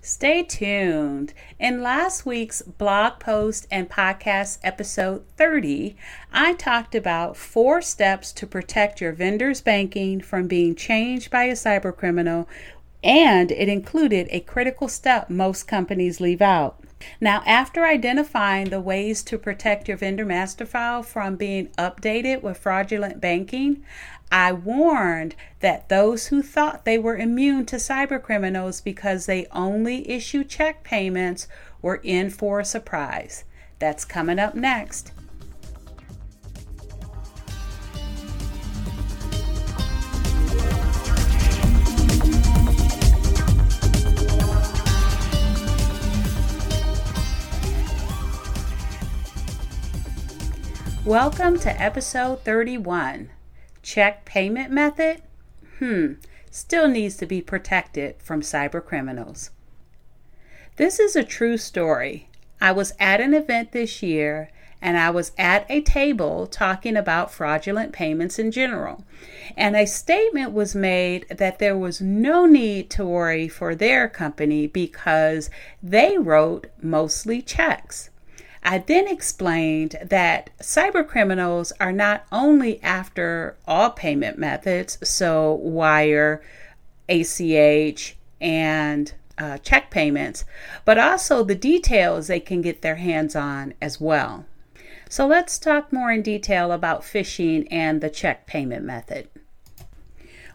Stay tuned. In last week's blog post and podcast episode 30, I talked about four steps to protect your vendor's banking from being changed by a cybercriminal, and it included a critical step most companies leave out. Now, after identifying the ways to protect your vendor master file from being updated with fraudulent banking, I warned that those who thought they were immune to cybercriminals because they only issue check payments were in for a surprise. That's coming up next. Welcome to episode 31 check payment method, hmm, still needs to be protected from cyber criminals. This is a true story. I was at an event this year and I was at a table talking about fraudulent payments in general. And a statement was made that there was no need to worry for their company because they wrote mostly checks. I then explained that cyber criminals are not only after all payment methods, so wire, ACH, and uh, check payments, but also the details they can get their hands on as well. So let's talk more in detail about phishing and the check payment method.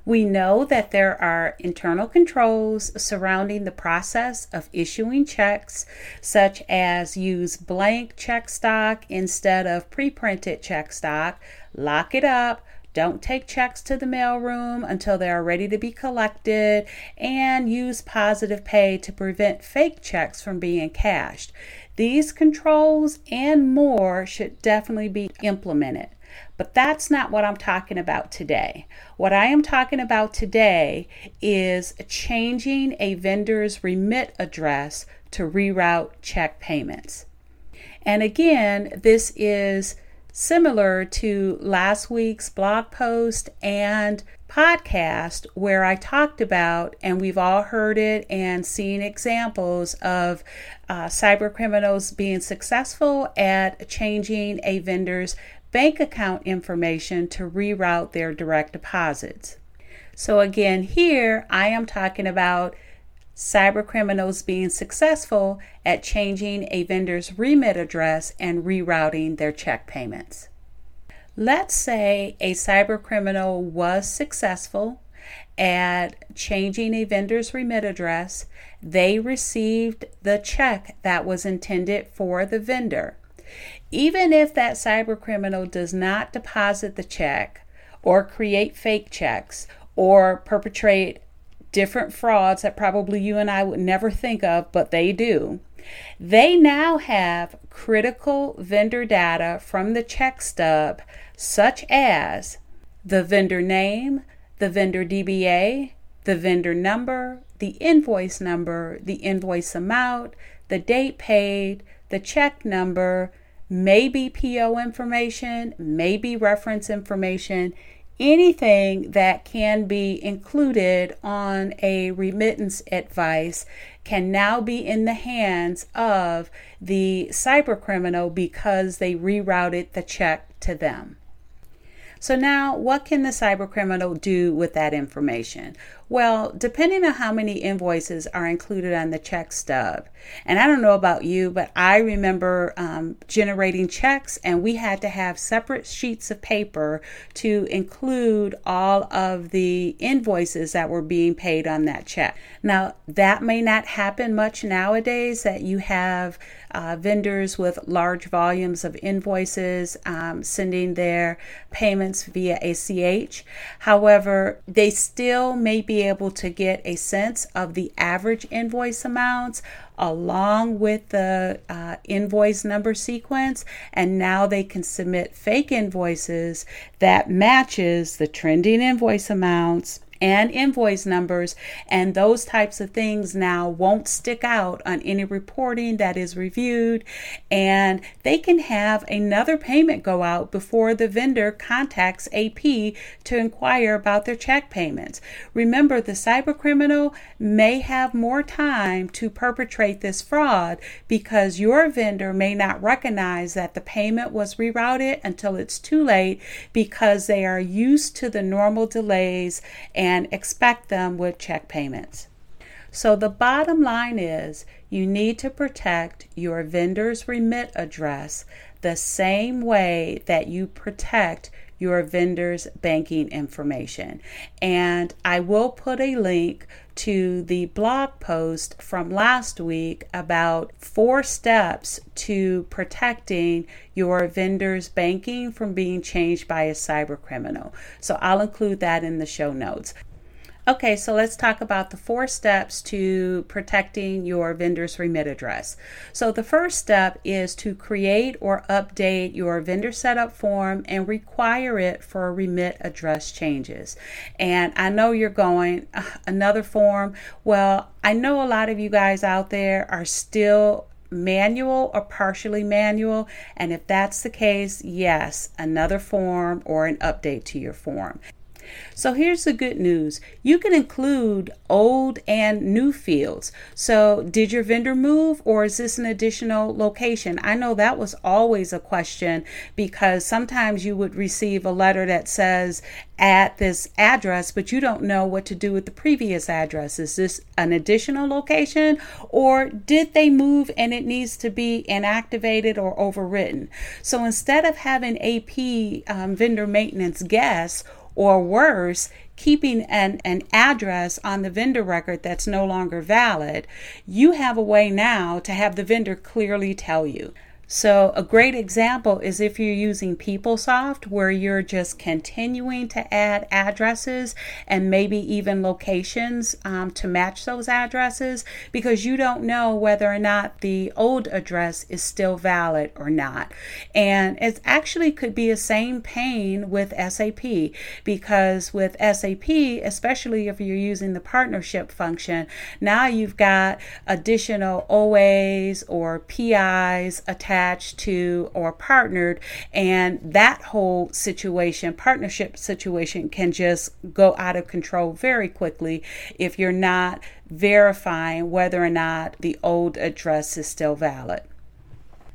We know that there are internal controls surrounding the process of issuing checks, such as use blank check stock instead of pre printed check stock, lock it up, don't take checks to the mailroom until they are ready to be collected, and use positive pay to prevent fake checks from being cashed. These controls and more should definitely be implemented. But that's not what I'm talking about today. What I am talking about today is changing a vendor's remit address to reroute check payments. And again, this is similar to last week's blog post and podcast where I talked about, and we've all heard it and seen examples of uh, cyber criminals being successful at changing a vendor's bank account information to reroute their direct deposits. So, again, here I am talking about cyber criminals being successful at changing a vendor's remit address and rerouting their check payments. Let's say a cyber criminal was successful at changing a vendor's remit address. They received the check that was intended for the vendor. Even if that cyber criminal does not deposit the check or create fake checks or perpetrate different frauds that probably you and I would never think of, but they do. They now have critical vendor data from the check stub, such as the vendor name, the vendor DBA, the vendor number, the invoice number, the invoice amount, the date paid, the check number, maybe PO information, maybe reference information, anything that can be included on a remittance advice can now be in the hands of the cyber criminal because they rerouted the check to them. So now what can the cyber criminal do with that information? Well, depending on how many invoices are included on the check stub, and I don't know about you, but I remember um, generating checks and we had to have separate sheets of paper to include all of the invoices that were being paid on that check. Now, that may not happen much nowadays that you have uh, vendors with large volumes of invoices um, sending their payments via ACH. However, they still may be able to get a sense of the average invoice amounts along with the uh, invoice number sequence and now they can submit fake invoices that matches the trending invoice amounts and invoice numbers, and those types of things now won't stick out on any reporting that is reviewed. And they can have another payment go out before the vendor contacts AP to inquire about their check payments. Remember, the cyber criminal may have more time to perpetrate this fraud because your vendor may not recognize that the payment was rerouted until it's too late because they are used to the normal delays and and expect them with check payments. So the bottom line is you need to protect your vendor's remit address the same way that you protect your vendor's banking information. And I will put a link to the blog post from last week about four steps to protecting your vendor's banking from being changed by a cyber criminal. So I'll include that in the show notes. Okay, so let's talk about the four steps to protecting your vendor's remit address. So, the first step is to create or update your vendor setup form and require it for remit address changes. And I know you're going, another form. Well, I know a lot of you guys out there are still manual or partially manual. And if that's the case, yes, another form or an update to your form. So here's the good news you can include old and new fields. So, did your vendor move or is this an additional location? I know that was always a question because sometimes you would receive a letter that says at this address, but you don't know what to do with the previous address. Is this an additional location or did they move and it needs to be inactivated or overwritten? So, instead of having AP um, vendor maintenance guess, or worse, keeping an, an address on the vendor record that's no longer valid, you have a way now to have the vendor clearly tell you. So, a great example is if you're using PeopleSoft, where you're just continuing to add addresses and maybe even locations um, to match those addresses because you don't know whether or not the old address is still valid or not. And it actually could be a same pain with SAP because with SAP, especially if you're using the partnership function, now you've got additional OAs or PIs attached attached to or partnered, and that whole situation, partnership situation, can just go out of control very quickly if you're not verifying whether or not the old address is still valid.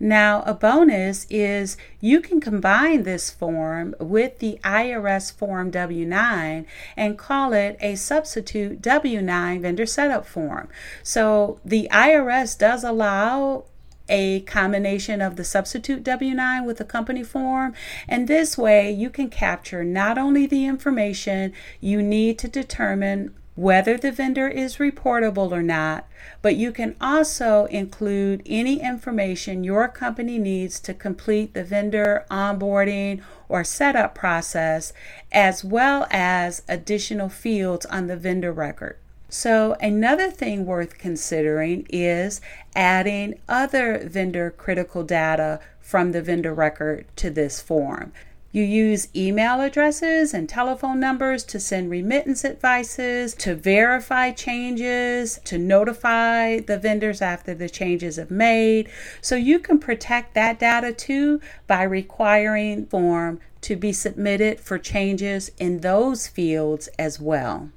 Now, a bonus is you can combine this form with the IRS Form W 9 and call it a substitute W 9 vendor setup form. So, the IRS does allow a combination of the substitute W 9 with the company form. And this way, you can capture not only the information you need to determine whether the vendor is reportable or not, but you can also include any information your company needs to complete the vendor onboarding or setup process, as well as additional fields on the vendor record. So, another thing worth considering is adding other vendor critical data from the vendor record to this form. You use email addresses and telephone numbers to send remittance advices, to verify changes, to notify the vendors after the changes have made. So you can protect that data too by requiring form to be submitted for changes in those fields as well.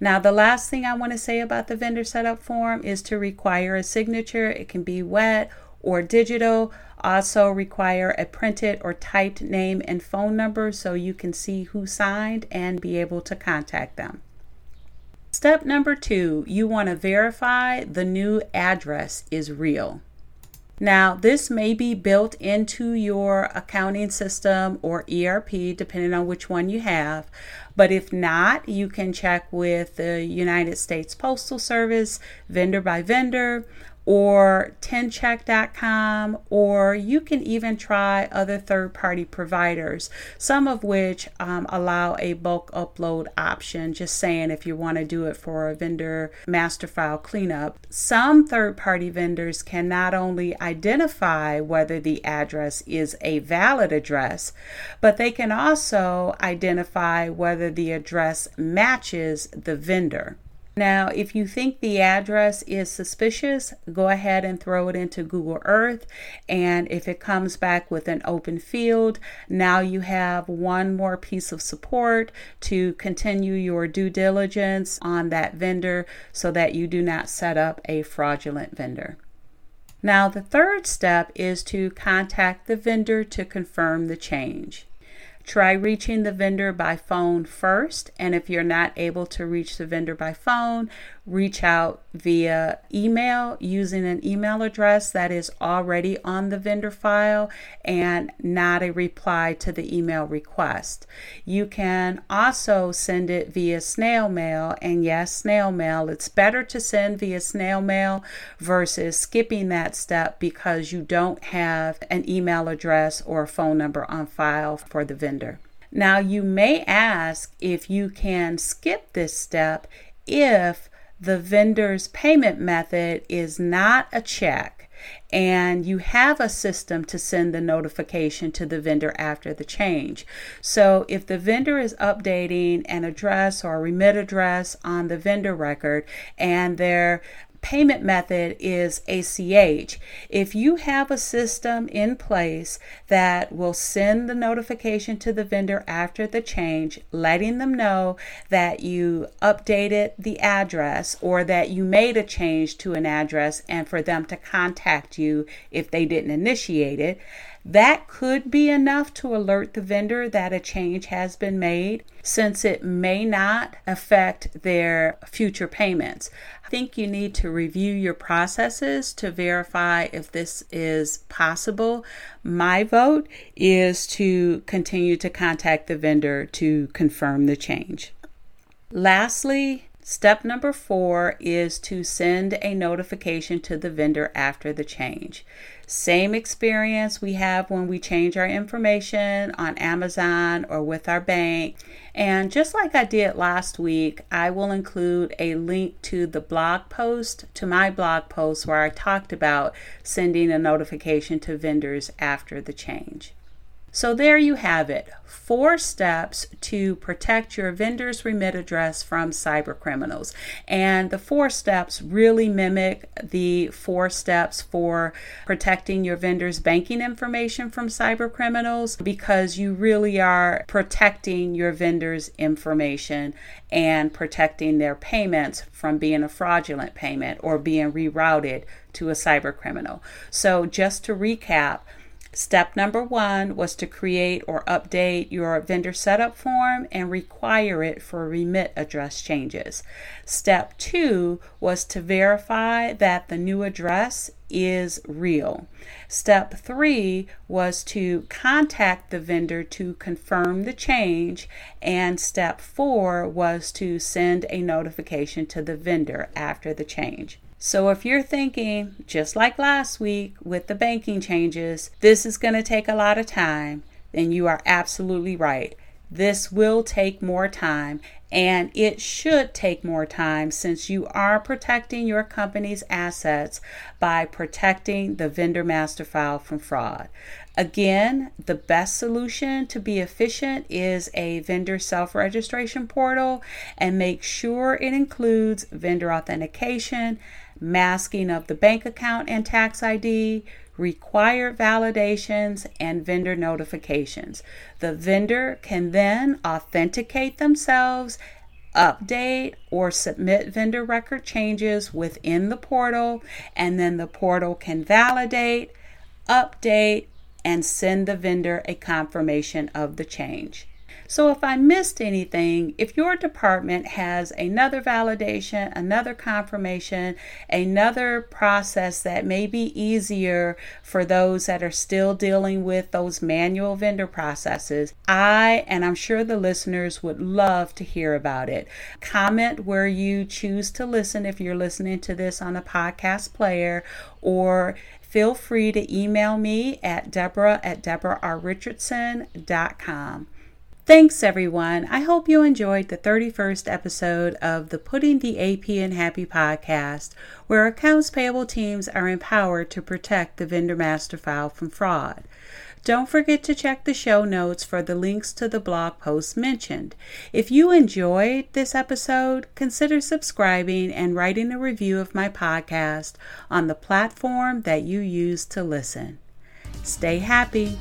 Now, the last thing I want to say about the vendor setup form is to require a signature. It can be wet or digital. Also, require a printed or typed name and phone number so you can see who signed and be able to contact them. Step number two, you want to verify the new address is real. Now, this may be built into your accounting system or ERP, depending on which one you have. But if not, you can check with the United States Postal Service vendor by vendor or tincheck.com, or you can even try other third party providers, some of which um, allow a bulk upload option, just saying if you want to do it for a vendor master file cleanup. Some third party vendors can not only identify whether the address is a valid address, but they can also identify whether the address matches the vendor. Now, if you think the address is suspicious, go ahead and throw it into Google Earth. And if it comes back with an open field, now you have one more piece of support to continue your due diligence on that vendor so that you do not set up a fraudulent vendor. Now, the third step is to contact the vendor to confirm the change. Try reaching the vendor by phone first, and if you're not able to reach the vendor by phone, reach out via email using an email address that is already on the vendor file and not a reply to the email request. You can also send it via snail mail, and yes, snail mail. It's better to send via snail mail versus skipping that step because you don't have an email address or a phone number on file for the vendor. Now, you may ask if you can skip this step if the vendor's payment method is not a check and you have a system to send the notification to the vendor after the change. So if the vendor is updating an address or a remit address on the vendor record and they're payment method is ACH. If you have a system in place that will send the notification to the vendor after the change, letting them know that you updated the address or that you made a change to an address and for them to contact you if they didn't initiate it, that could be enough to alert the vendor that a change has been made since it may not affect their future payments. I think you need to review your processes to verify if this is possible. My vote is to continue to contact the vendor to confirm the change. Lastly, Step number four is to send a notification to the vendor after the change. Same experience we have when we change our information on Amazon or with our bank. And just like I did last week, I will include a link to the blog post, to my blog post, where I talked about sending a notification to vendors after the change. So there you have it. Four steps to protect your vendor's remit address from cyber criminals. And the four steps really mimic the four steps for protecting your vendor's banking information from cyber criminals because you really are protecting your vendor's information and protecting their payments from being a fraudulent payment or being rerouted to a cyber criminal. So just to recap, Step number one was to create or update your vendor setup form and require it for remit address changes. Step two was to verify that the new address is real. Step three was to contact the vendor to confirm the change. And step four was to send a notification to the vendor after the change. So if you're thinking, just like last week with the banking changes, this is going to take a lot of time, then you are absolutely right. This will take more time and it should take more time since you are protecting your company's assets by protecting the vendor master file from fraud. Again, the best solution to be efficient is a vendor self registration portal and make sure it includes vendor authentication masking of the bank account and tax ID, required validations, and vendor notifications. The vendor can then authenticate themselves, update, or submit vendor record changes within the portal, and then the portal can validate, update, and send the vendor a confirmation of the change. So if I missed anything, if your department has another validation, another confirmation, another process that may be easier for those that are still dealing with those manual vendor processes, I and I'm sure the listeners would love to hear about it. Comment where you choose to listen if you're listening to this on a podcast player or feel free to email me at debra at debrarrichardson.com. Thanks, everyone. I hope you enjoyed the 31st episode of the Putting the AP in Happy podcast, where accounts payable teams are empowered to protect the vendor master file from fraud. Don't forget to check the show notes for the links to the blog posts mentioned. If you enjoyed this episode, consider subscribing and writing a review of my podcast on the platform that you use to listen. Stay happy.